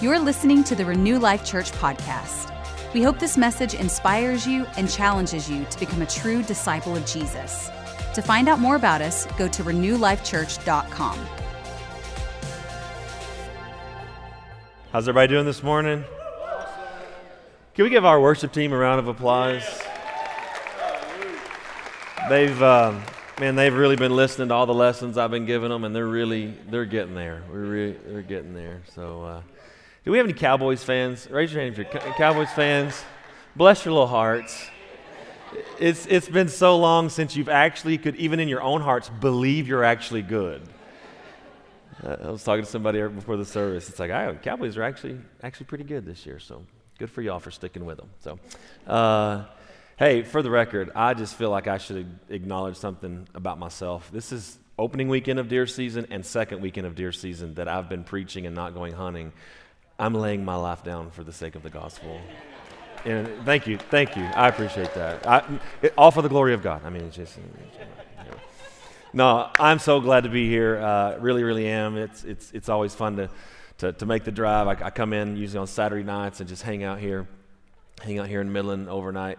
You're listening to the Renew Life Church podcast. We hope this message inspires you and challenges you to become a true disciple of Jesus. To find out more about us, go to renewlifechurch.com. How's everybody doing this morning? Can we give our worship team a round of applause? They've, um, man, they've really been listening to all the lessons I've been giving them, and they're really, they're getting there. We're really, they're getting there. So, uh, do we have any Cowboys fans? Raise your hand if you're Cowboys fans. Bless your little hearts. It's, it's been so long since you've actually could, even in your own hearts, believe you're actually good. Uh, I was talking to somebody before the service. It's like, oh, Cowboys are actually actually pretty good this year. So good for y'all for sticking with them. So, uh, hey, for the record, I just feel like I should acknowledge something about myself. This is opening weekend of deer season and second weekend of deer season that I've been preaching and not going hunting. I'm laying my life down for the sake of the gospel. And thank you, thank you. I appreciate that. I, it, all for the glory of God. I mean, it's just. No, I'm so glad to be here. Uh, really, really am. It's, it's, it's always fun to, to, to make the drive. I, I, come in usually on Saturday nights and just hang out here, hang out here in Midland overnight.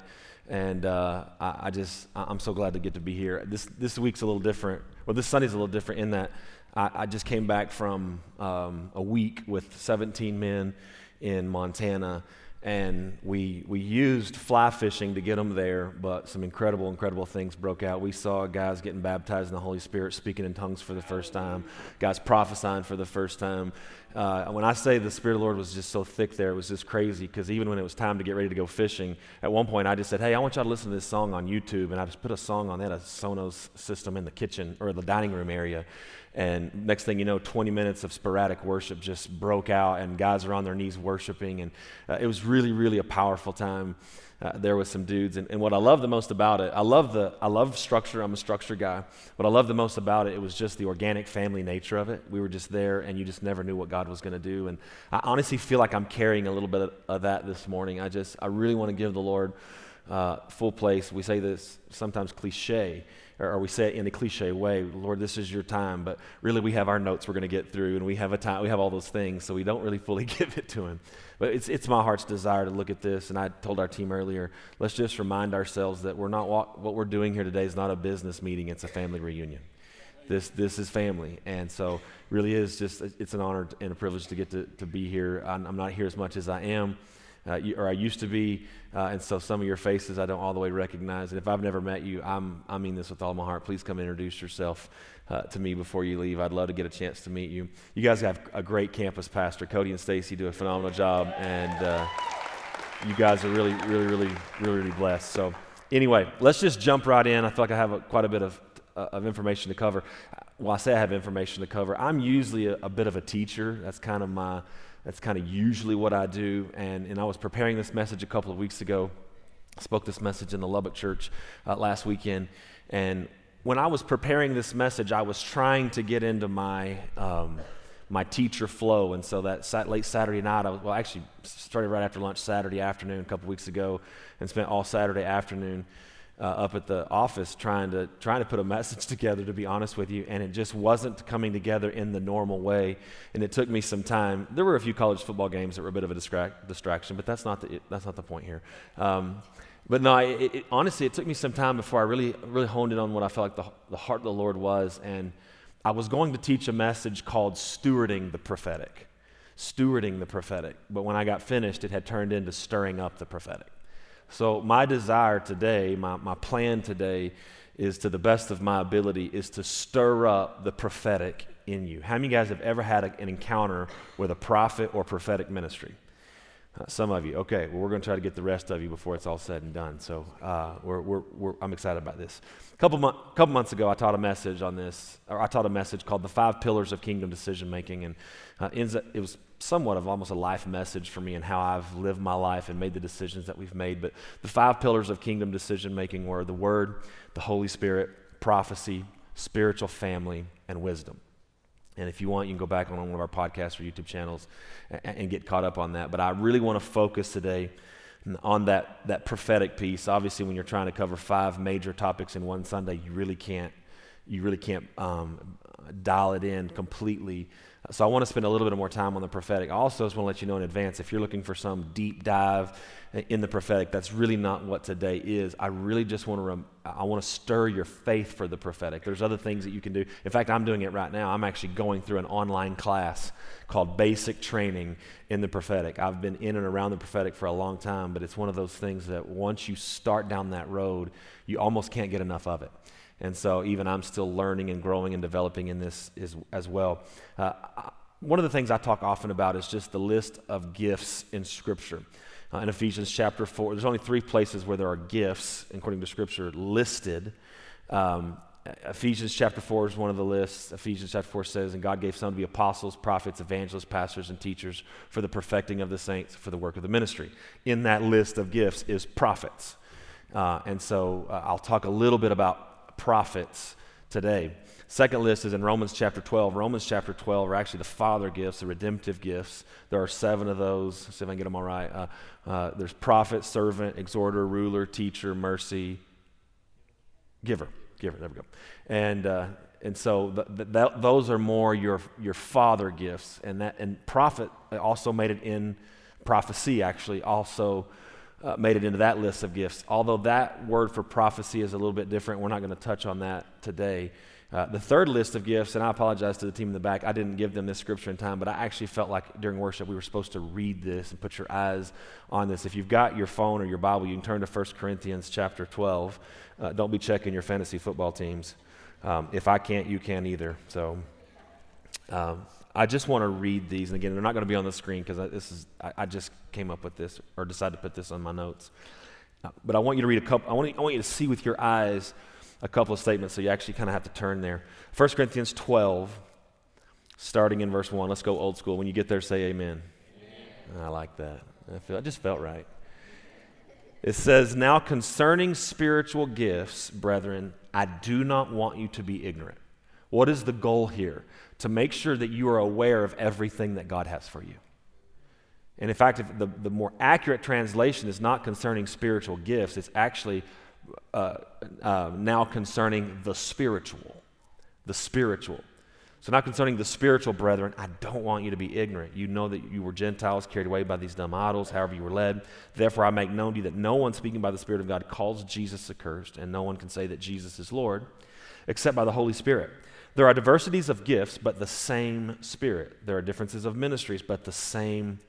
And uh, I, I, just, I'm so glad to get to be here. This, this week's a little different. Well, this Sunday's a little different in that I, I just came back from um, a week with 17 men in Montana, and we, we used fly fishing to get them there, but some incredible, incredible things broke out. We saw guys getting baptized in the Holy Spirit, speaking in tongues for the first time, guys prophesying for the first time. Uh, when I say the Spirit of the Lord was just so thick there, it was just crazy because even when it was time to get ready to go fishing, at one point I just said, Hey, I want y'all to listen to this song on YouTube. And I just put a song on that, a Sonos system in the kitchen or the dining room area. And next thing you know, 20 minutes of sporadic worship just broke out, and guys are on their knees worshiping. And uh, it was really, really a powerful time uh, there with some dudes. And, and, what I love the most about it, I love the I love structure. I'm a structure guy. What I love the most about it, it was just the organic family nature of it. We were just there, and you just never knew what God was going to do. And I honestly feel like I'm carrying a little bit of, of that this morning. I just I really want to give the Lord uh, full place. We say this sometimes cliche or we say it in a cliche way, Lord, this is your time, but really we have our notes we're going to get through, and we have a time, we have all those things, so we don't really fully give it to Him. But it's, it's my heart's desire to look at this, and I told our team earlier, let's just remind ourselves that we're not what, what we're doing here today is not a business meeting; it's a family reunion. This this is family, and so really is just it's an honor and a privilege to get to, to be here. I'm, I'm not here as much as I am uh, or I used to be, uh, and so some of your faces I don't all the way recognize. And if I've never met you, I'm, I mean this with all my heart. Please come introduce yourself uh, to me before you leave. I'd love to get a chance to meet you. You guys have a great campus pastor. Cody and Stacy do a phenomenal job, and uh, you guys are really, really, really, really, really blessed. So, anyway, let's just jump right in. I feel like I have a, quite a bit of, uh, of information to cover. Well, I say I have information to cover. I'm usually a, a bit of a teacher. That's kind of my that's kind of usually what I do. And, and I was preparing this message a couple of weeks ago. I spoke this message in the Lubbock church uh, last weekend. And when I was preparing this message, I was trying to get into my. Um, my teacher flow. And so that sat, late Saturday night, I was, well, actually started right after lunch Saturday afternoon a couple weeks ago and spent all Saturday afternoon uh, up at the office trying to trying to put a message together to be honest with you and it just wasn't coming together in the normal way. And it took me some time. There were a few college football games that were a bit of a distract, distraction but that's not the that's not the point here. Um, but no it, it, honestly it took me some time before i really really honed in on what i felt like the, the heart of the lord was and i was going to teach a message called stewarding the prophetic. Stewarding the prophetic. But when i got finished it had turned into stirring up the prophetic so, my desire today, my, my plan today, is to the best of my ability, is to stir up the prophetic in you. How many of you guys have ever had a, an encounter with a prophet or prophetic ministry? Uh, some of you. Okay, well, we're going to try to get the rest of you before it's all said and done. So uh, we're, we're, we're, I'm excited about this. A couple, mo- couple months ago, I taught a message on this, or I taught a message called The Five Pillars of Kingdom Decision Making. And uh, it was somewhat of almost a life message for me and how I've lived my life and made the decisions that we've made. But the five pillars of kingdom decision making were the Word, the Holy Spirit, prophecy, spiritual family, and wisdom. And if you want, you can go back on one of our podcasts or YouTube channels and, and get caught up on that. But I really want to focus today on that, that prophetic piece. Obviously, when you're trying to cover five major topics in one Sunday, you really can't, you really can't um, dial it in completely So I want to spend a little bit more time on the prophetic. I also just want to let you know in advance if you're looking for some deep dive in the prophetic, that's really not what today is. I really just want to rem- I want to stir your faith for the prophetic. There's other things that you can do. In fact, I'm doing it right now. I'm actually going through an online class called Basic Training in the Prophetic. I've been in and around the prophetic for a long time, but it's one of those things that once you start down that road, you almost can't get enough of it. And so even I'm still learning and growing and developing in this as, as well. Uh, one of the things I talk often about is just the list of gifts in Scripture. Uh, in Ephesians chapter 4, there's only three places where there are gifts, according to Scripture, listed. Um, Ephesians chapter 4 is one of the lists. Ephesians chapter 4 says, And God gave some to be apostles, prophets, evangelists, pastors, and teachers for the perfecting of the saints, for the work of the ministry. In that list of gifts is prophets. Uh, and so uh, I'll talk a little bit about prophets today. Second list is in Romans chapter 12. Romans chapter 12 are actually the father gifts, the redemptive gifts. There are seven of those. Let's see if I can get them all right. Uh, uh, there's prophet, servant, exhorter, ruler, teacher, mercy, giver. Giver, there we go. And, uh, and so the, the, those are more your, your father gifts. And, that, and prophet also made it in prophecy, actually, also uh, made it into that list of gifts. Although that word for prophecy is a little bit different, we're not going to touch on that today. Uh, the third list of gifts, and I apologize to the team in the back, I didn't give them this scripture in time, but I actually felt like during worship we were supposed to read this and put your eyes on this. If you've got your phone or your Bible, you can turn to 1 Corinthians chapter 12. Uh, don't be checking your fantasy football teams. Um, if I can't, you can't either. So um, I just want to read these. And again, they're not going to be on the screen because this is, I, I, just came up with this or decided to put this on my notes. Uh, but I want you to read a couple, I want, I want you to see with your eyes a couple of statements, so you actually kind of have to turn there. 1 Corinthians 12, starting in verse 1. Let's go old school. When you get there, say amen. amen. I like that. I, feel, I just felt right. It says, Now concerning spiritual gifts, brethren, I do not want you to be ignorant. What is the goal here? To make sure that you are aware of everything that God has for you. And in fact, the, the more accurate translation is not concerning spiritual gifts, it's actually uh, uh, now concerning the spiritual. The spiritual. So, not concerning the spiritual brethren, I don't want you to be ignorant. You know that you were Gentiles carried away by these dumb idols, however you were led. Therefore, I make known to you that no one speaking by the Spirit of God calls Jesus accursed, and no one can say that Jesus is Lord except by the Holy Spirit. There are diversities of gifts, but the same Spirit. There are differences of ministries, but the same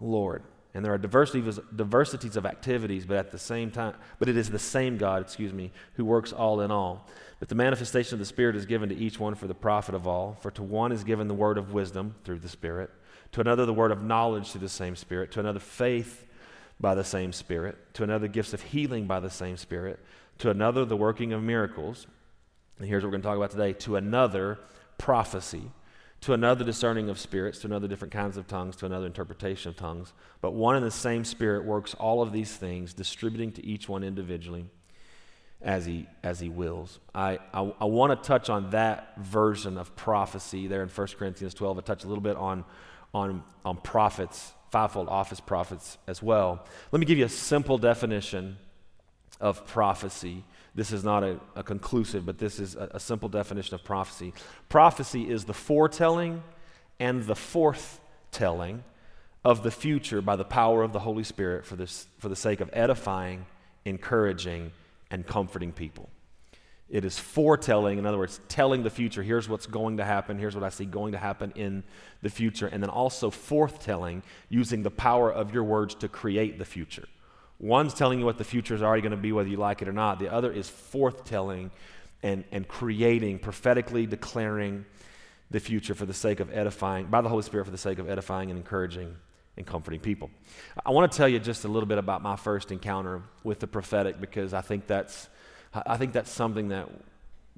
Lord. And there are diversities, diversities of activities, but at the same time, but it is the same God, excuse me, who works all in all. But the manifestation of the Spirit is given to each one for the profit of all. For to one is given the word of wisdom through the Spirit, to another the word of knowledge through the same Spirit, to another faith by the same Spirit, to another gifts of healing by the same Spirit, to another the working of miracles. And here's what we're going to talk about today to another prophecy to another discerning of spirits, to another different kinds of tongues, to another interpretation of tongues. But one and the same Spirit works all of these things, distributing to each one individually as he, as he wills. I, I, I want to touch on that version of prophecy there in 1 Corinthians 12. I touch a little bit on, on, on prophets, fivefold office prophets as well. Let me give you a simple definition of prophecy this is not a, a conclusive, but this is a, a simple definition of prophecy. Prophecy is the foretelling and the forthtelling of the future by the power of the Holy Spirit for, this, for the sake of edifying, encouraging, and comforting people. It is foretelling, in other words, telling the future. Here's what's going to happen. Here's what I see going to happen in the future. And then also forthtelling, using the power of your words to create the future. One's telling you what the future is already going to be, whether you like it or not. The other is forthtelling and, and creating, prophetically declaring the future for the sake of edifying, by the Holy Spirit, for the sake of edifying and encouraging and comforting people. I want to tell you just a little bit about my first encounter with the prophetic because I think that's, I think that's something that,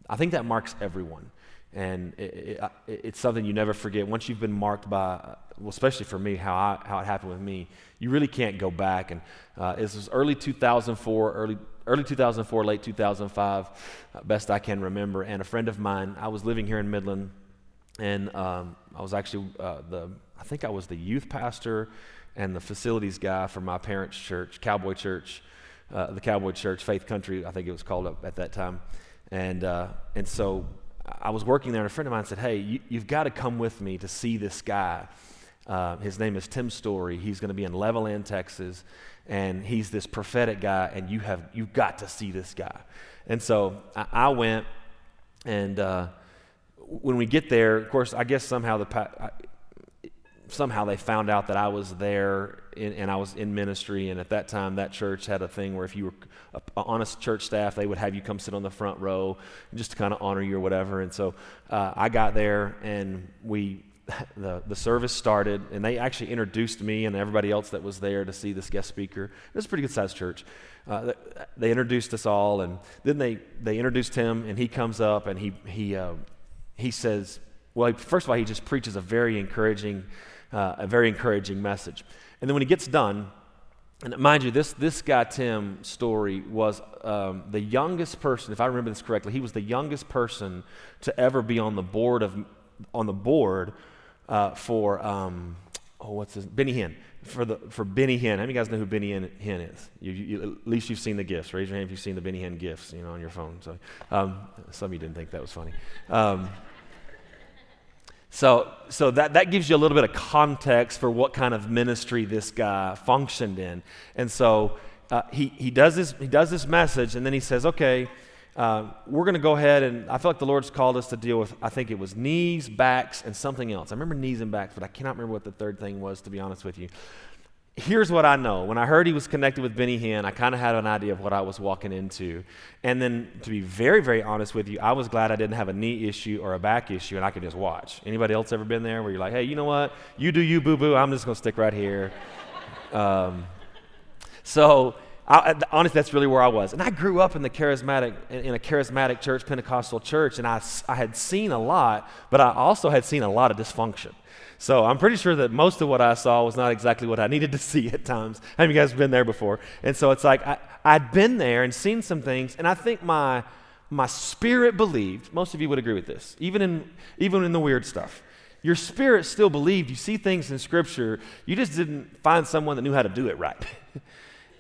I think that marks everyone. And it, it, it's something you never forget. Once you've been marked by, well, especially for me, how, I, how it happened with me, you really can't go back. And uh, this was early 2004, early, early 2004, late 2005, uh, best I can remember. And a friend of mine, I was living here in Midland, and um, I was actually uh, the, I think I was the youth pastor and the facilities guy for my parents' church, Cowboy Church, uh, the Cowboy Church, Faith Country, I think it was called up at that time. And, uh, and so I was working there, and a friend of mine said, Hey, you, have got to come with me to see this guy. Uh, his name is Tim Story. He's going to be in Levelland, Texas, and he's this prophetic guy, and you have you've got to see this guy. And so I, I went, and uh, when we get there, of course, I guess somehow the somehow they found out that I was there in, and I was in ministry. And at that time, that church had a thing where if you were on a honest church staff, they would have you come sit on the front row just to kind of honor you or whatever. And so uh, I got there and we. The, the service started, and they actually introduced me and everybody else that was there to see this guest speaker. It was a pretty good sized church. Uh, they introduced us all, and then they, they introduced him, and he comes up and he, he, uh, he says, well, first of all, he just preaches a very encouraging uh, a very encouraging message. And then when he gets done, and mind you, this, this guy, Tim Story, was um, the youngest person, if I remember this correctly, he was the youngest person to ever be on the board of, on the board uh, for, um, oh, what's his, Benny Hinn, for, the, for Benny Hinn. How many of you guys know who Benny Hinn is? You, you, at least you've seen the gifts. Raise your hand if you've seen the Benny Hinn gifts, you know, on your phone. So, um, some of you didn't think that was funny. So, so that, that gives you a little bit of context for what kind of ministry this guy functioned in. And so uh, he, he, does this, he does this message, and then he says, okay, uh, we're going to go ahead and I feel like the Lord's called us to deal with, I think it was knees, backs, and something else. I remember knees and backs, but I cannot remember what the third thing was, to be honest with you here's what I know. When I heard he was connected with Benny Hinn, I kind of had an idea of what I was walking into. And then, to be very, very honest with you, I was glad I didn't have a knee issue or a back issue and I could just watch. Anybody else ever been there where you're like, hey, you know what? You do you, boo boo. I'm just to stick right here. Um, so, I, honestly, that's really where I was. And I grew up in the charismatic, in a charismatic church, Pentecostal church, and I, I had seen a lot, but I also had seen a lot of dysfunction. So I'm pretty sure that most of what I saw was not exactly what I needed to see at times. Have you guys been there before? And so it's like I, I'd been there and seen some things, and I think my my spirit believed. Most of you would agree with this, even in even in the weird stuff. Your spirit still believed. You see things in Scripture. You just didn't find someone that knew how to do it right.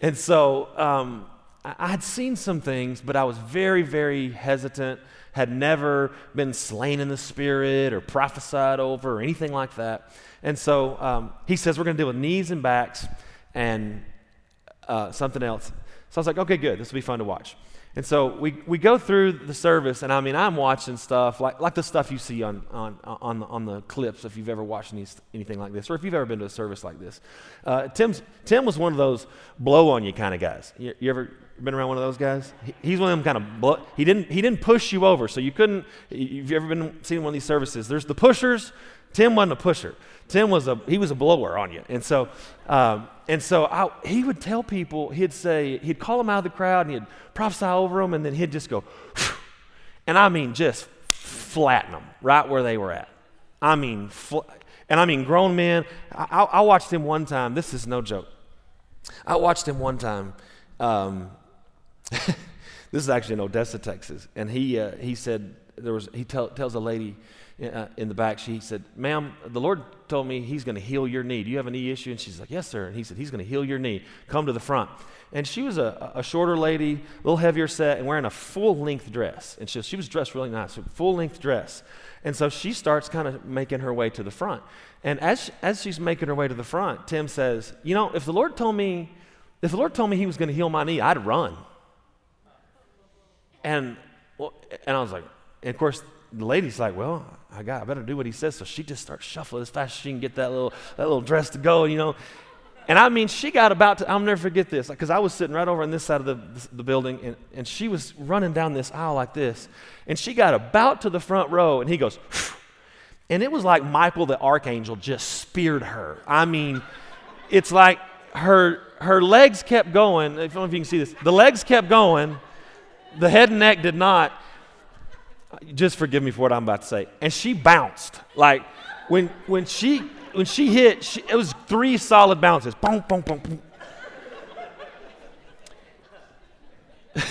and so um, I, had seen some things, but I was very, very hesitant had never been slain in the spirit or prophesied over or anything like that. And so um, he says, We're going to deal with knees and backs and uh, something else. So I was like, Okay, good. This will be fun to watch. And so we, we go through the service, and I mean, I'm watching stuff like, like the stuff you see on, on, on, the, on the clips if you've ever watched any, anything like this, or if you've ever been to a service like this. Uh, Tim's, Tim was one of those blow on you kind of guys. You, you ever been around one of those guys? he's one of them kind of, blow, he, didn't, he didn't push you over, so you couldn't, if you've ever been seen one of these services, there's the pushers. Tim wasn't a pusher. Tim was a, he was a blower on you. And so, um, and so I, he would tell people, he'd say, he'd call them out of the crowd and he'd prophesy over them, and then he'd just go, and I mean, just flatten them right where they were at. I mean, fl- and I mean, grown men. I, I, watched him one time. This is no joke. I watched him one time. Um, this is actually in Odessa, Texas, and he uh, he said there was he tell, tells a lady Uh, in the back, she said, Ma'am, the Lord told me He's going to heal your knee. Do you have a knee issue? And she's like, Yes, sir. And He said, He's going to heal your knee. Come to the front. And she was a, a shorter lady, a little heavier set, and wearing a full length dress. And she, she was dressed really nice, full length dress. And so she starts kind of making her way to the front. And as, as she's making her way to the front, Tim says, You know, if the Lord told me, if the Lord told me He was going to heal my knee, I'd run. And, well, and I was like, and of course, the lady's like, well, I got, I better do what he says. So she just starts shuffling as fast as she can get that little, that little dress to go, you know. And I mean, she got about to, I'll never forget this, because I was sitting right over on this side of the, the building, and, and she was running down this aisle like this. And she got about to the front row, and he goes, and it was like Michael the archangel just speared her. I mean, it's like her, her legs kept going. I don't know if you can see this. The legs kept going, the head and neck did not just forgive me for what I'm about to say. And she bounced. Like when when she when she hit, she, it was three solid bounces. Boom, boom, boom, boom.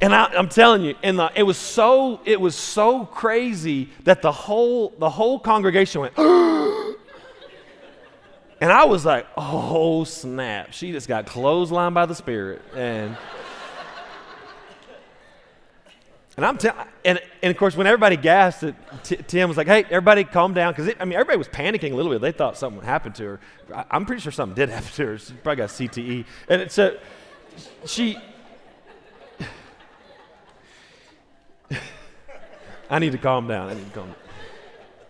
and I, am telling you, and the, it was so it was so crazy that the whole the whole congregation went. and I was like, oh snap! She just got clotheslined by the Spirit, and. And I'm telling and, and of course, when everybody gasped, T- Tim was like, hey, everybody calm down. Because, I mean, everybody was panicking a little bit. They thought something happened to her. I, am pretty sure something did happen to her. She probably got CTE. And so uh, she, I need to calm down. I need to calm down.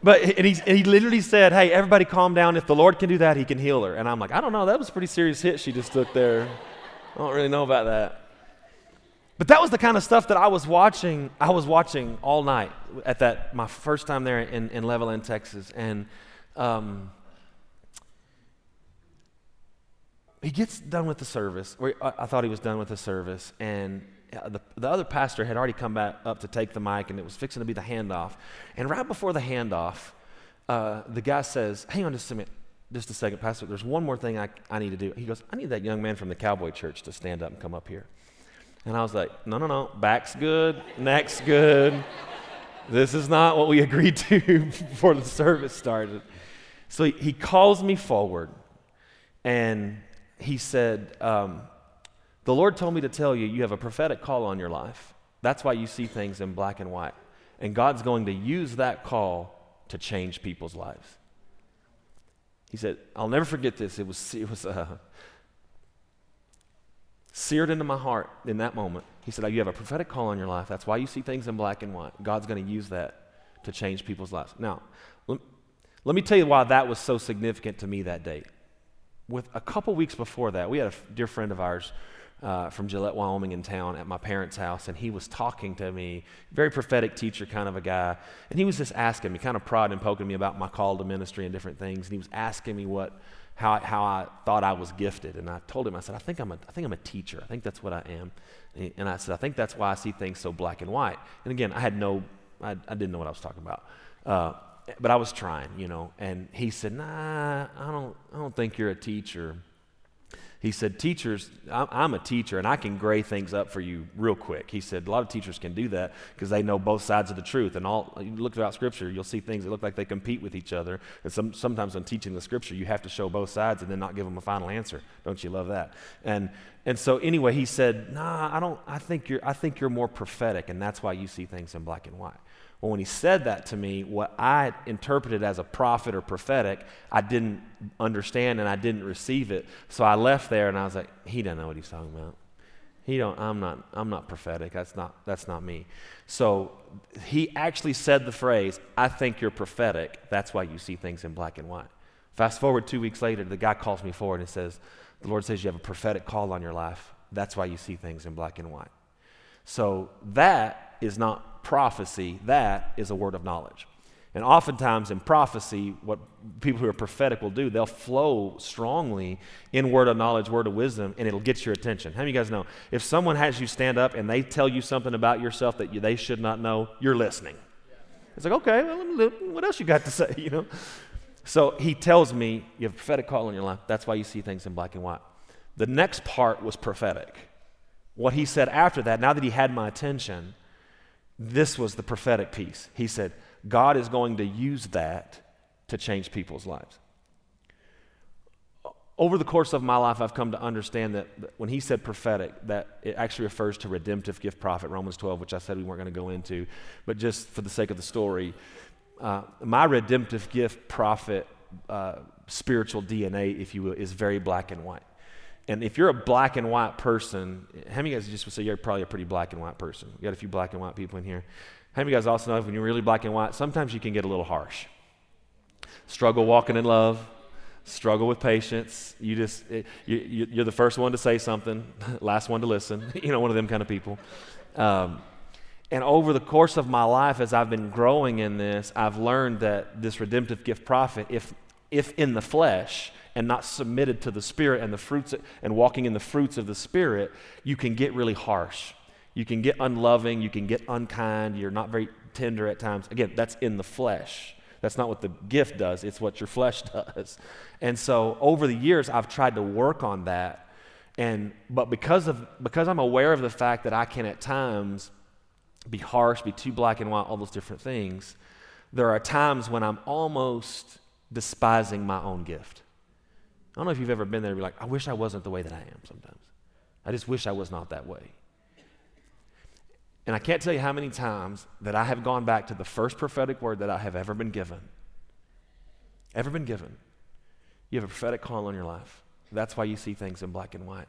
But and he, and he literally said, Hey, everybody calm down. If the Lord can do that, he can heal her. And I'm like, I don't know. That was a pretty serious hit she just took there. I don't really know about that. But that was the kind of stuff that I was watching. I was watching all night at that my first time there in, in Levelland, Texas. And um, he gets done with the service. I thought he was done with the service, and the, the other pastor had already come back up to take the mic, and it was fixing to be the handoff. And right before the handoff, uh, the guy says, Hang on just a minute, just a second, Pastor, there's one more thing I, I need to do. He goes, I need that young man from the cowboy church to stand up and come up here. And I was like, No, no, no, back's good, neck's good. this is not what we agreed to before the service started. So he, calls me forward, and he said, um, the Lord told me to tell you, you have a prophetic call on your life. That's why you see things in black and white. And God's going to use that call to change people's lives. He said, I'll never forget this. It was, it was uh, seared into my heart in that moment. He said, You have a prophetic call on your life. That's why you see things in black and white. God's going to use that to change people's lives. Now, let, let me tell you why that was so significant to me that day. With a couple weeks before that, we had a dear friend of ours uh, from Gillette, Wyoming, in town at my parents' house, and he was talking to me, very prophetic teacher kind of a guy, and he was just asking me, kind of prodding and poking me about my call to ministry and different things, and he was asking me what, how, how I thought I was gifted, and I told him, I said, I think I'm a, I think I'm a teacher, I think that's what I am, and I said, I think that's why I see things so black and white, and again, I had no, I, I didn't know what I was talking about. Uh, but I was trying, you know, and he said, "Nah, I don't, I don't think you're a teacher." He said, Teachers, I'm a teacher and I can gray things up for you real quick. He said, A lot of teachers can do that because they know both sides of the truth. And all, you look throughout Scripture, you'll see things that look like they compete with each other. And some, sometimes when teaching the Scripture, you have to show both sides and then not give them a final answer. Don't you love that? And, and so, anyway, he said, Nah, I, don't, I, think you're, I think you're more prophetic, and that's why you see things in black and white. Well, when he said that to me, what I interpreted as a prophet or prophetic, I didn't understand and I didn't receive it. So I left there and I was like, he doesn't know what he's talking about. He don't, I'm not, I'm not prophetic. That's not, that's not me. So he actually said the phrase, I think you're prophetic. That's why you see things in black and white. Fast forward two weeks later, the guy calls me forward and says, the Lord says you have a prophetic call on your life. That's why you see things in black and white. So that is not prophecy, that is a word of knowledge. And oftentimes in prophecy, what people who are prophetic will do, they'll flow strongly in word of knowledge, word of wisdom, and it'll get your attention. How many of you guys know? If someone has you stand up and they tell you something about yourself that you, they should not know, you're listening. It's like, okay, well, what else you got to say, you know? So he tells me, you have a prophetic call in your life. That's why you see things in black and white. The next part was prophetic. What he said after that, now that he had my attention, this was the prophetic piece. He said, God is going to use that to change people's lives. Over the course of my life, I've come to understand that when he said prophetic, that it actually refers to redemptive gift prophet, Romans 12, which I said we weren't going to go into. But just for the sake of the story, uh, my redemptive gift prophet uh, spiritual DNA, if you will, is very black and white. And if you're a black and white person, how many of you guys just would say you're probably a pretty black and white person? We got a few black and white people in here. How many of you guys also know when you're really black and white, sometimes you can get a little harsh. Struggle walking in love, struggle with patience. You just, it, you, you're the first one to say something, last one to listen. you know, one of them kind of people. Um, and over the course of my life, as I've been growing in this, I've learned that this redemptive gift prophet, if, if in the flesh, and not submitted to the Spirit and the fruits and walking in the fruits of the Spirit, you can get really harsh. You can get unloving. You can get unkind. You're not very tender at times. Again, that's in the flesh. That's not what the gift does, it's what your flesh does. And so over the years, I've tried to work on that. And, but because, of, because I'm aware of the fact that I can at times be harsh, be too black and white, all those different things, there are times when I'm almost despising my own gift. I don't know if you've ever been there and be like, I wish I wasn't the way that I am sometimes. I just wish I was not that way. And I can't tell you how many times that I have gone back to the first prophetic word that I have ever been given. Ever been given. You have a prophetic call on your life. That's why you see things in black and white.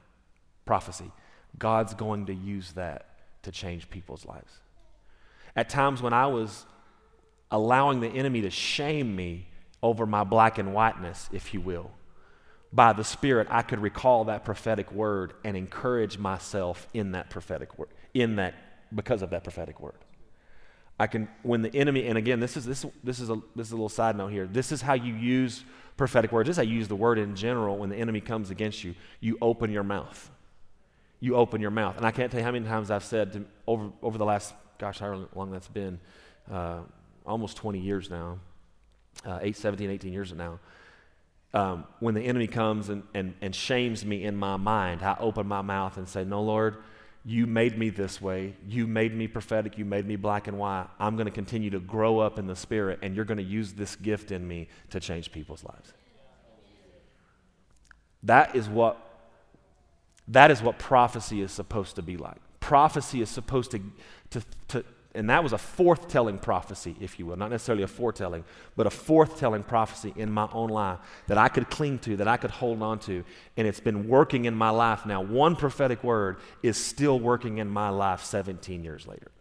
Prophecy. God's going to use that to change people's lives. At times when I was allowing the enemy to shame me over my black and whiteness, if you will, by the Spirit, I could recall that prophetic word and encourage myself in that prophetic word, in that, because of that prophetic word. I can, when the enemy, and again, this is, this, this, is a, this is a little side note here. This is how you use prophetic words. This is how you use the word in general when the enemy comes against you. You open your mouth. You open your mouth. And I can't tell you how many times I've said to, over, over the last, gosh, how long that's been, uh, almost 20 years now, uh, 8, 17, 18 years now um, when the enemy comes and, and, and shames me in my mind, I open my mouth and say, No, Lord, you made me this way. You made me prophetic. You made me black and white. I'm going to continue to grow up in the Spirit, and you're going to use this gift in me to change people's lives. That is what, that is what prophecy is supposed to be like. Prophecy is supposed to, to, to, and that was a forthtelling prophecy, if you will, not necessarily a foretelling, but a forthtelling prophecy in my own life that I could cling to, that I could hold on to. And it's been working in my life now. One prophetic word is still working in my life 17 years later.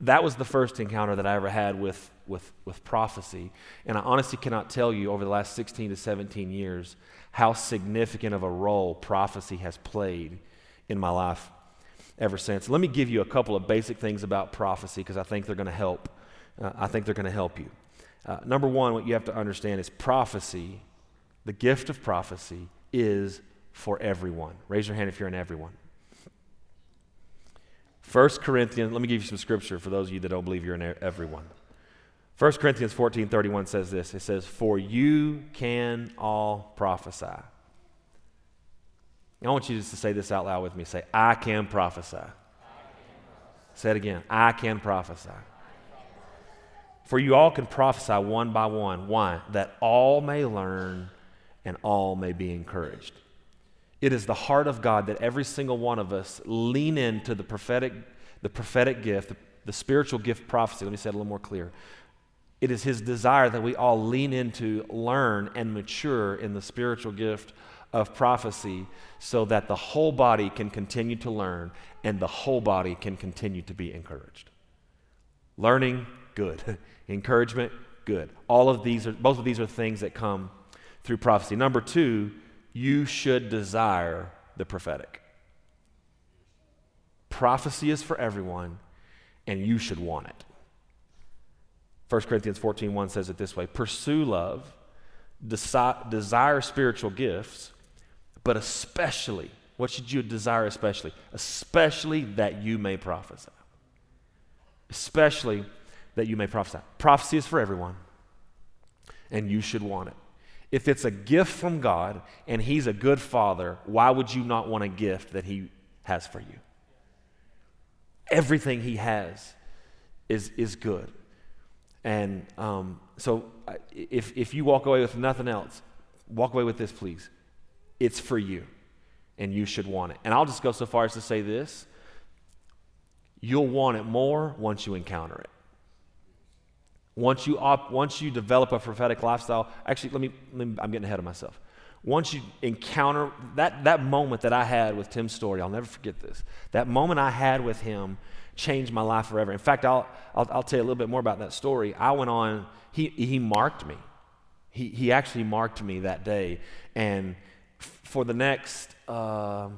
That was the first encounter that I ever had with, with, with prophecy. And I honestly cannot tell you over the last 16 to 17 years how significant of a role prophecy has played in my life ever since. Let me give you a couple of basic things about prophecy because I think they're going to help. Uh, I think they're going to help you. Uh, number one, what you have to understand is prophecy, the gift of prophecy, is for everyone. Raise your hand if you're in everyone. 1 Corinthians, let me give you some scripture for those of you that don't believe you're in everyone. 1 Corinthians 14 31 says this it says, For you can all prophesy. I want you just to say this out loud with me. Say, I can prophesy. I can prophesy. Say it again. I can prophesy. For you all can prophesy one by one. Why? That all may learn and all may be encouraged. It is the heart of God that every single one of us lean into the prophetic, the prophetic gift, the, the spiritual gift prophecy. Let me say it a little more clear. It is His desire that we all lean into, learn, and mature in the spiritual gift of prophecy so that the whole body can continue to learn and the whole body can continue to be encouraged. Learning, good. Encouragement, good. All of these are, both of these are things that come through prophecy. Number two, you should desire the prophetic. Prophecy is for everyone, and you should want it. 1 Corinthians 14 1 says it this way Pursue love, desi- desire spiritual gifts, but especially, what should you desire especially? Especially that you may prophesy. Especially that you may prophesy. Prophecy is for everyone, and you should want it. If it's a gift from God and He's a good Father, why would you not want a gift that He has for you? Everything He has is, is good. And um, so if, if you walk away with nothing else, walk away with this, please. It's for you, and you should want it. And I'll just go so far as to say this you'll want it more once you encounter it. Once you, op- once you develop a prophetic lifestyle, actually, let me, let me, I'm getting ahead of myself. Once you encounter that, that moment that I had with Tim's Story, I'll never forget this. That moment I had with him changed my life forever. In fact, I'll, I'll, I'll tell you a little bit more about that story. I went on, he, he marked me. He, he actually marked me that day. And for the next, uh,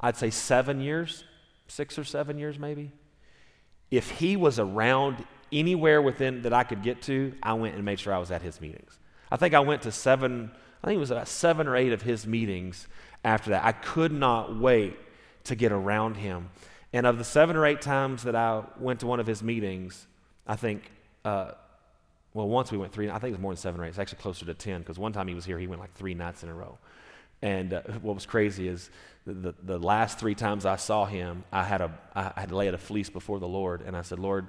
I'd say seven years, six or seven years maybe, if he was around anywhere within that I could get to, I went and made sure I was at his meetings. I think I went to seven, I think it was about seven or eight of his meetings after that. I could not wait to get around him. And of the seven or eight times that I went to one of his meetings, I think, uh, well, once we went three, I think it was more than seven or eight. It's actually closer to 10 because one time he was here, he went like three nights in a row. And uh, what was crazy is the, the, last three times I saw him, I had, a, I had laid a fleece before the Lord, and I said, Lord,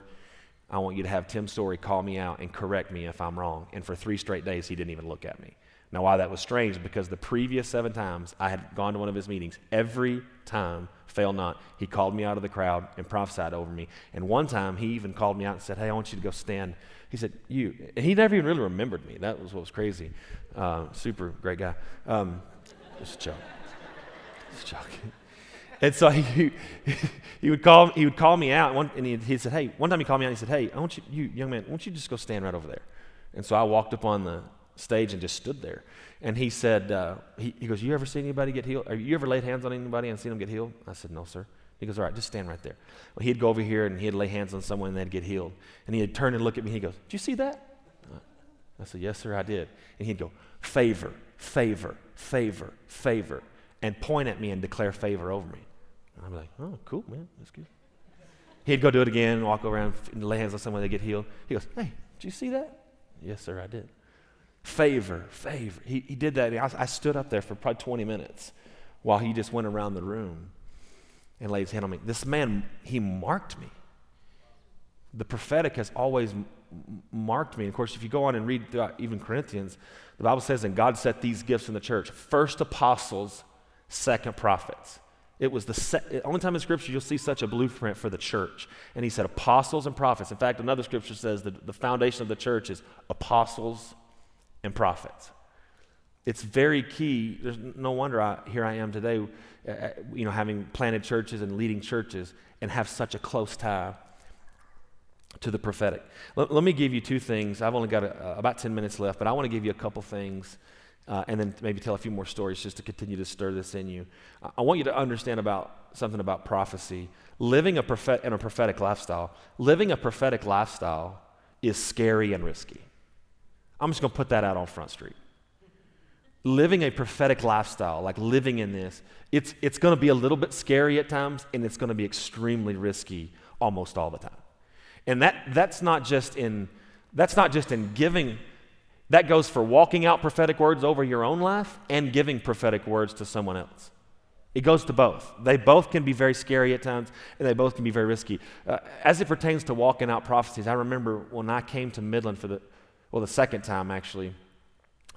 I want you to have Tim Story call me out and correct me if I'm wrong. And for three straight days, he didn't even look at me. Now, why that was strange, because the previous seven times I had gone to one of his meetings, every time, fail not, he called me out of the crowd and prophesied over me. And one time, he even called me out and said, Hey, I want you to go stand. He said, You. And he never even really remembered me. That was what was crazy. Uh, super great guy. Um, just a joke. Just joke. And so he, he, would call, he would call me out, one, and he, he said, hey, one time he called me out and he said, hey, I want you, you, young man, I want you just go stand right over there. And so I walked up on the stage and just stood there. And he said, uh, he, he goes, you ever see anybody get healed? Are you ever laid hands on anybody and seen them get healed? I said, no, sir. He goes, all right, just stand right there. Well, he'd go over here and he'd lay hands on someone and they'd get healed. And he'd turn and look at me and he goes, did you see that? I said, yes, sir, I did. And he'd go, favor, favor, favor, favor, and point at me and declare favor over me. And I'm like, oh, cool, man, that's good. He'd go do it again, walk around, and lay hands on someone, they get healed. He goes, hey, did you see that? Yes, sir, I did. Favor, favor. He, he did that. I, I stood up there for probably 20 minutes while he just went around the room and laid his hand on me. This man, he marked me. The prophetic has always marked me. of course, if you go on and read throughout even Corinthians, the Bible says, and God set these gifts in the church first apostles, second prophets. It was the se- only time in Scripture you'll see such a blueprint for the church. And he said apostles and prophets. In fact, another Scripture says that the foundation of the church is apostles and prophets. It's very key. There's no wonder I, here I am today, uh, uh, you know, having planted churches and leading churches and have such a close tie to the prophetic. Let, let me give you two things. I've only got a, about 10 minutes left, but I want to give you a couple things uh, and then maybe tell a few more stories just to continue to stir this in you. I want you to understand about something about prophecy. Living a prophet in a prophetic lifestyle, living a prophetic lifestyle is scary and risky. I'm just going to put that out on Front Street. Living a prophetic lifestyle, like living in this, it's, it's going to be a little bit scary at times, and it's going to be extremely risky almost all the time. And that, that's not just in that's not just in giving that goes for walking out prophetic words over your own life and giving prophetic words to someone else. It goes to both. They both can be very scary at times, and they both can be very risky. Uh, as it pertains to walking out prophecies, I remember when I came to Midland for the, well, the second time actually,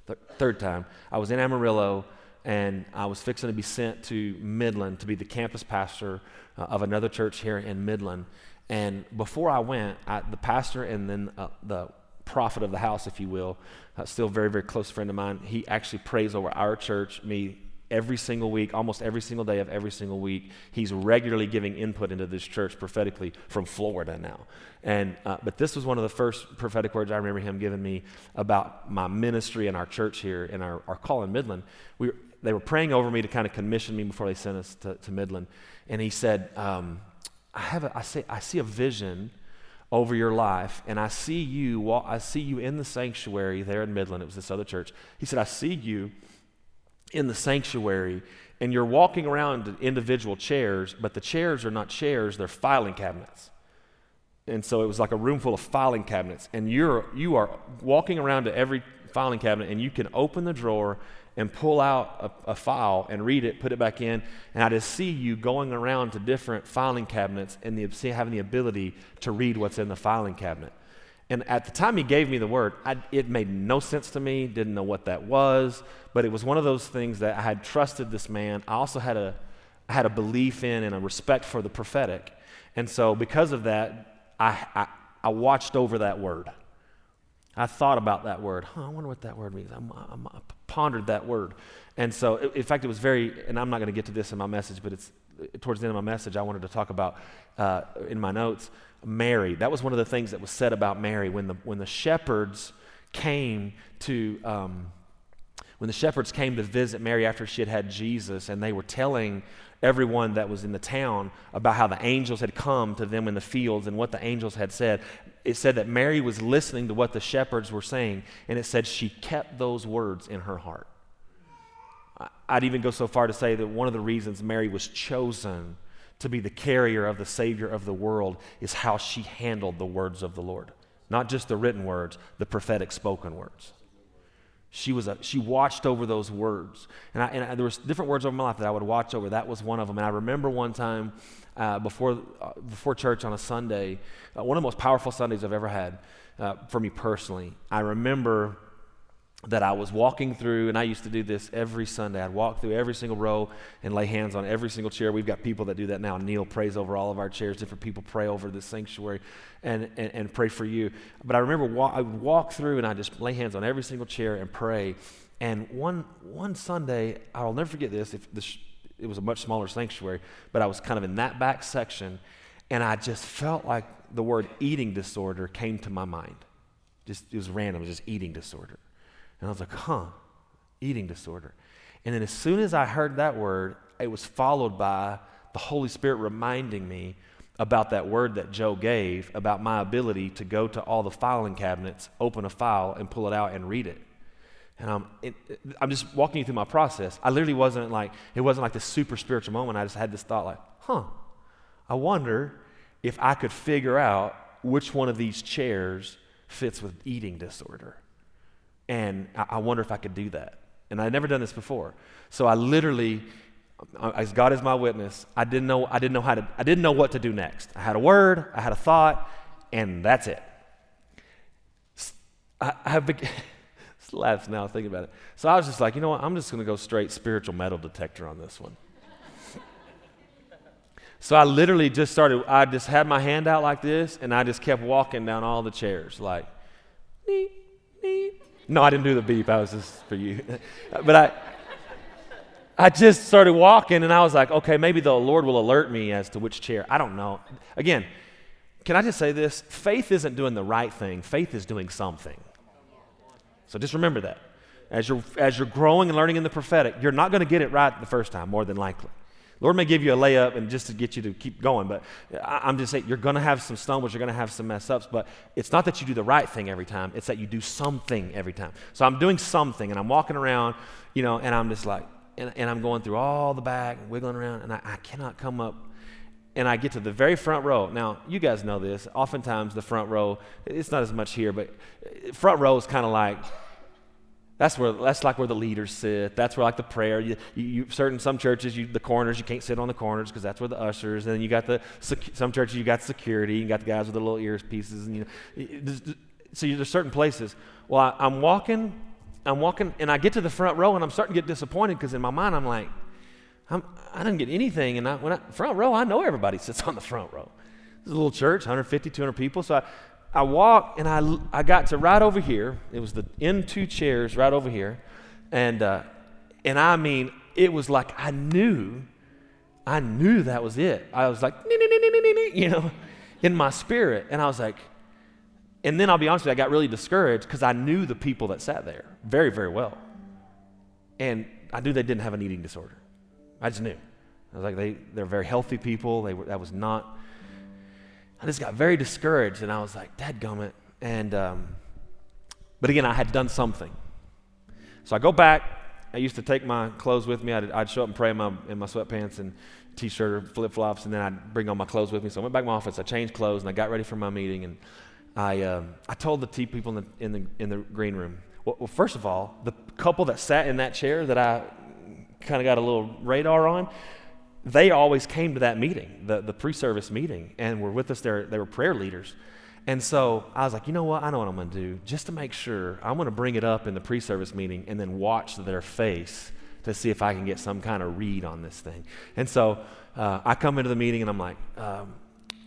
the third time, I was in Amarillo, and I was fixing to be sent to Midland to be the campus pastor uh, of another church here in Midland. And before I went, I, the pastor and then uh, the prophet of the house, if you will, uh, still very, very close friend of mine. He actually prays over our church, me, every single week, almost every single day of every single week. He's regularly giving input into this church prophetically from Florida now. And, uh, but this was one of the first prophetic words I remember him giving me about my ministry and our church here in our, our call in Midland. We were, they were praying over me to kind of commission me before they sent us to, to Midland. And he said, um, I, have a, I, say, I see a vision over your life, and I see you. I see you in the sanctuary there in Midland. It was this other church. He said, "I see you in the sanctuary, and you're walking around individual chairs, but the chairs are not chairs; they're filing cabinets." And so it was like a room full of filing cabinets, and you're you are walking around to every filing cabinet, and you can open the drawer and pull out a, a, file and read it, put it back in, and I just see you going around to different filing cabinets and the, having the ability to read what's in the filing cabinet. And at the time he gave me the word, I, it made no sense to me, didn't know what that was, but it was one of those things that I had trusted this man. I also had a, I had a belief in and a respect for the prophetic. And so because of that, I, I, I watched over that word. I thought about that word. Huh, I wonder what that word means. I'm, I'm, i pondered that word. And so, in fact, it was very, and I'm not going to get to this in my message, but it's towards the end of my message, I wanted to talk about uh, in my notes Mary. That was one of the things that was said about Mary when the, when the shepherds came to. Um, when the shepherds came to visit Mary after she had had Jesus, and they were telling everyone that was in the town about how the angels had come to them in the fields and what the angels had said. It said that Mary was listening to what the shepherds were saying, and it said she kept those words in her heart. I'd even go so far to say that one of the reasons Mary was chosen to be the carrier of the Savior of the world is how she handled the words of the Lord. Not just the written words, the prophetic spoken words. She was a, she watched over those words, and, I, and I, there was different words over my life that I would watch over. That was one of them. And I remember one time uh, before uh, before church on a Sunday, uh, one of the most powerful Sundays I've ever had uh, for me personally. I remember that I was walking through, and I used to do this every Sunday. I'd walk through every single row and lay hands on every single chair. We've got people that do that now. Neil prays over all of our chairs. Different people pray over the sanctuary and, and, and pray for you. But I remember wa- I would walk through and I just lay hands on every single chair and pray. And one, one Sunday, I'll never forget this. If this, it was a much smaller sanctuary, but I was kind of in that back section, and I just felt like the word eating disorder came to my mind. Just it was random, it was just eating disorder. And I was like, huh, eating disorder. And then as soon as I heard that word, it was followed by the Holy Spirit reminding me about that word that Joe gave about my ability to go to all the filing cabinets, open a file, and pull it out and read it. And um, I'm, it, I'm just walking you through my process. I literally wasn't like, it wasn't like this super spiritual moment. I just had this thought like, huh, I wonder if I could figure out which one of these chairs fits with eating disorder. And I, I wonder if I could do that. And I'd never done this before. So I literally, as God is my witness, I didn't know, I didn't know how to, I didn't know what to do next. I had a word, I had a thought, and that's it. I, I have laughs now thinking about it. So I was just like, you know what? I'm just going to go straight spiritual metal detector on this one. so I literally just started, I just had my hand out like this, and I just kept walking down all the chairs, like, beep, beep. no, I didn't do the beep. I was just for you. but I, I just started walking, and I was like, okay, maybe the Lord will alert me as to which chair. I don't know. Again, can I just say this? Faith isn't doing the right thing. Faith is doing something. So just remember that. As you're, as you're growing and learning in the prophetic, you're not going to get it right the first time, more than likely. Lord may give you a layup and just to get you to keep going, but I'm just saying you're going to have some stumbles, you're going to have some mess ups, but it's not that you do the right thing every time, it's that you do something every time. So I'm doing something and I'm walking around, you know, and I'm just like, and, and I'm going through all the back, wiggling around, and I, I cannot come up and I get to the very front row. Now, you guys know this. Oftentimes, the front row, it's not as much here, but eh, front row is kind of like that's where that's like where the leaders sit. That's where like the prayer. You, you, you certain some churches, you, the corners you can't sit on the corners because that's where the ushers. And then you got the some churches you got security. You got the guys with the little ears pieces. And you know, eh, so there's certain places. Well, I, I'm walking, I'm walking, and I get to the front row, and I'm starting to get disappointed because in my mind I'm like, I'm, I didn't get anything. And I, when I, front row, I know everybody sits on the front row. It's a little church, 150, 200 people. So I, I walked and I, I got to right over here. It was the in two chairs right over here. And, uh, and I mean, it was like I knew, I knew that was it. I was like, you know, in my spirit. And I was like, and then I'll be honest with you, I got really discouraged because I knew the people that sat there very, very well. And I knew they didn't have an eating disorder. I just knew. I was like, they, they're very healthy people. They were, that was not I just got very discouraged and I was like, Dad gummit. And, um, but again, I had done something. So I go back. I used to take my clothes with me. I'd, I'd show up and pray in my, in my sweatpants and t shirt or flip flops, and then I'd bring all my clothes with me. So I went back to my office. I changed clothes and I got ready for my meeting. And I, um, I told the T people in the, in, the, in the green room, well, well, first of all, the couple that sat in that chair that I kind of got a little radar on, they always came to that meeting, the, the pre service meeting, and were with us there. They were prayer leaders. And so I was like, you know what? I know what I'm going to do. Just to make sure, I'm going to bring it up in the pre service meeting and then watch their face to see if I can get some kind of read on this thing. And so uh, I come into the meeting and I'm like, um,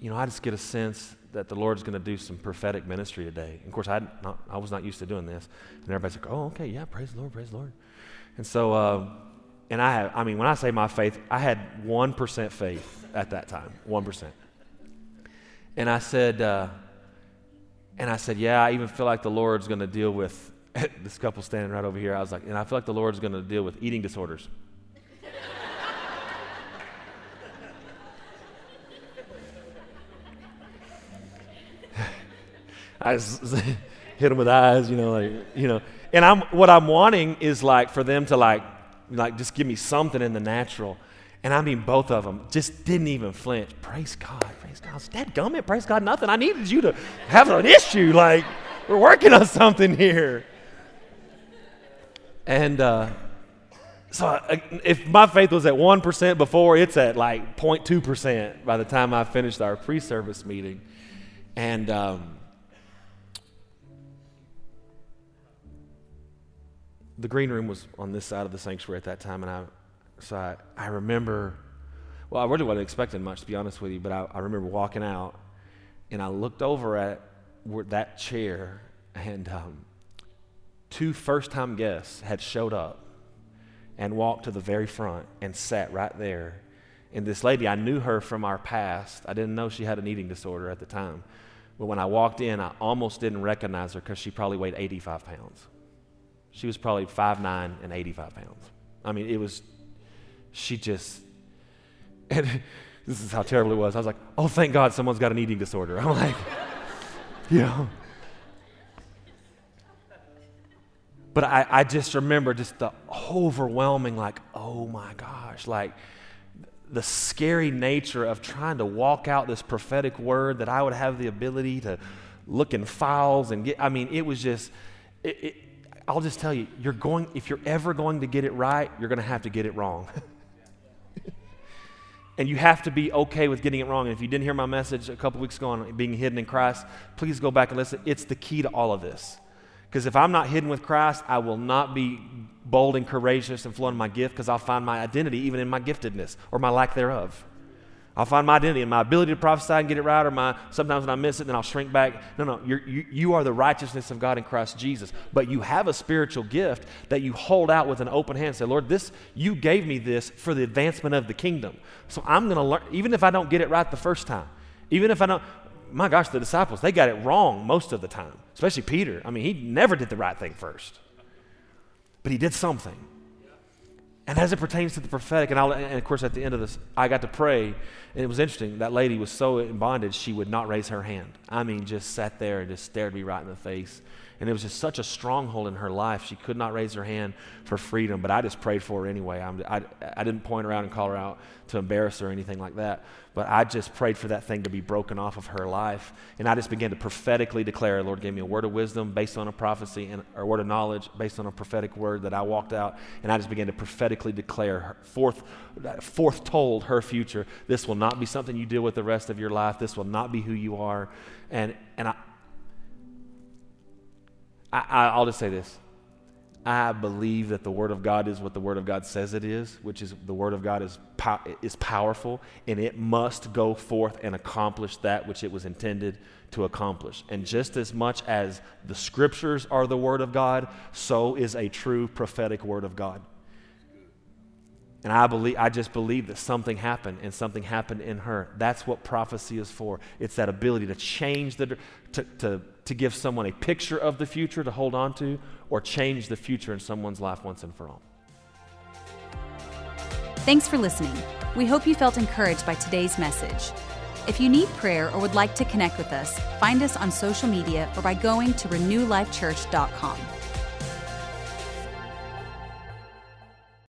you know, I just get a sense that the Lord's going to do some prophetic ministry today. And of course, I, not, I was not used to doing this. And everybody's like, oh, okay, yeah, praise the Lord, praise the Lord. And so, uh, and I have, I mean, when I say my faith, I had 1% faith at that time, 1%. And I said, uh, and I said, yeah, I even feel like the Lord's going to deal with this couple standing right over here. I was like, and I feel like the Lord's going to deal with eating disorders. I hit them with eyes, you know, like, you know. And I'm, what I'm wanting is like for them to like like, just give me something in the natural. And I mean, both of them just didn't even flinch. Praise God, praise God. Dad gummit, praise God, nothing. I needed you to have an issue. Like, we're working on something here. And uh, so I, if my faith was at 1% before, it's at like 0.2% by the time I finished our pre service meeting. And um, the green room was on this side of the sanctuary at that time. And I, so I, I remember, well, I really wasn't expecting much, to be honest with you, but I, I remember walking out and I looked over at that chair and um, two first time guests had showed up and walked to the very front and sat right there. And this lady, I knew her from our past. I didn't know she had an eating disorder at the time. But when I walked in, I almost didn't recognize her because she probably weighed 85 pounds. She was probably 5'9 and 85 pounds. I mean, it was, she just, and this is how terrible it was. I was like, oh, thank God someone's got an eating disorder. I'm like, you know. But I, I just remember just the overwhelming, like, oh my gosh, like the scary nature of trying to walk out this prophetic word that I would have the ability to look in files and get. I mean, it was just, it, it, I'll just tell you, you're going, if you're ever going to get it right, you're going to have to get it wrong. and you have to be okay with getting it wrong. And if you didn't hear my message a couple weeks ago on being hidden in Christ, please go back and listen. It's the key to all of this. Because if I'm not hidden with Christ, I will not be bold and courageous and flowing my gift because I'll find my identity even in my giftedness or my lack thereof. I'll find my identity in my ability to prophesy and get it right, or my sometimes when I miss it, then I'll shrink back. No, no, you're, you you are the righteousness of God in Christ Jesus. But you have a spiritual gift that you hold out with an open hand. Say, Lord, this you gave me this for the advancement of the kingdom. So I'm going to learn, even if I don't get it right the first time, even if I don't my gosh, the disciples, they got it wrong most of the time, especially Peter. I mean, he never did the right thing first, but he did something. And as it pertains to the prophetic, and, and, of course, at the end of this, I got to pray, and it was interesting. That lady was so in bondage, she would not raise her hand. I mean, just sat there and just stared me right in the face. And it was just such a stronghold in her life. She could not raise her hand for freedom, but I just prayed for her anyway. I'm, I, I didn't point her out and call her out to embarrass her or anything like that, but I just prayed for that thing to be broken off of her life. And I just began to prophetically declare, Lord gave me a word of wisdom based on a prophecy and a word of knowledge based on a prophetic word that I walked out. And I just began to prophetically declare, forth, forth told her future. This will not be something you deal with the rest of your life. This will not be who you are. And, and I, I, I'll just say this. I believe that the Word of God is what the Word of God says it is, which is the Word of God is, pow- is powerful and it must go forth and accomplish that which it was intended to accomplish. And just as much as the Scriptures are the Word of God, so is a true prophetic Word of God. And I believe I just believe that something happened and something happened in her. That's what prophecy is for. It's that ability to change the to, to, to give someone a picture of the future to hold on to or change the future in someone's life once and for all. Thanks for listening. We hope you felt encouraged by today's message. If you need prayer or would like to connect with us, find us on social media or by going to renewlifechurch.com.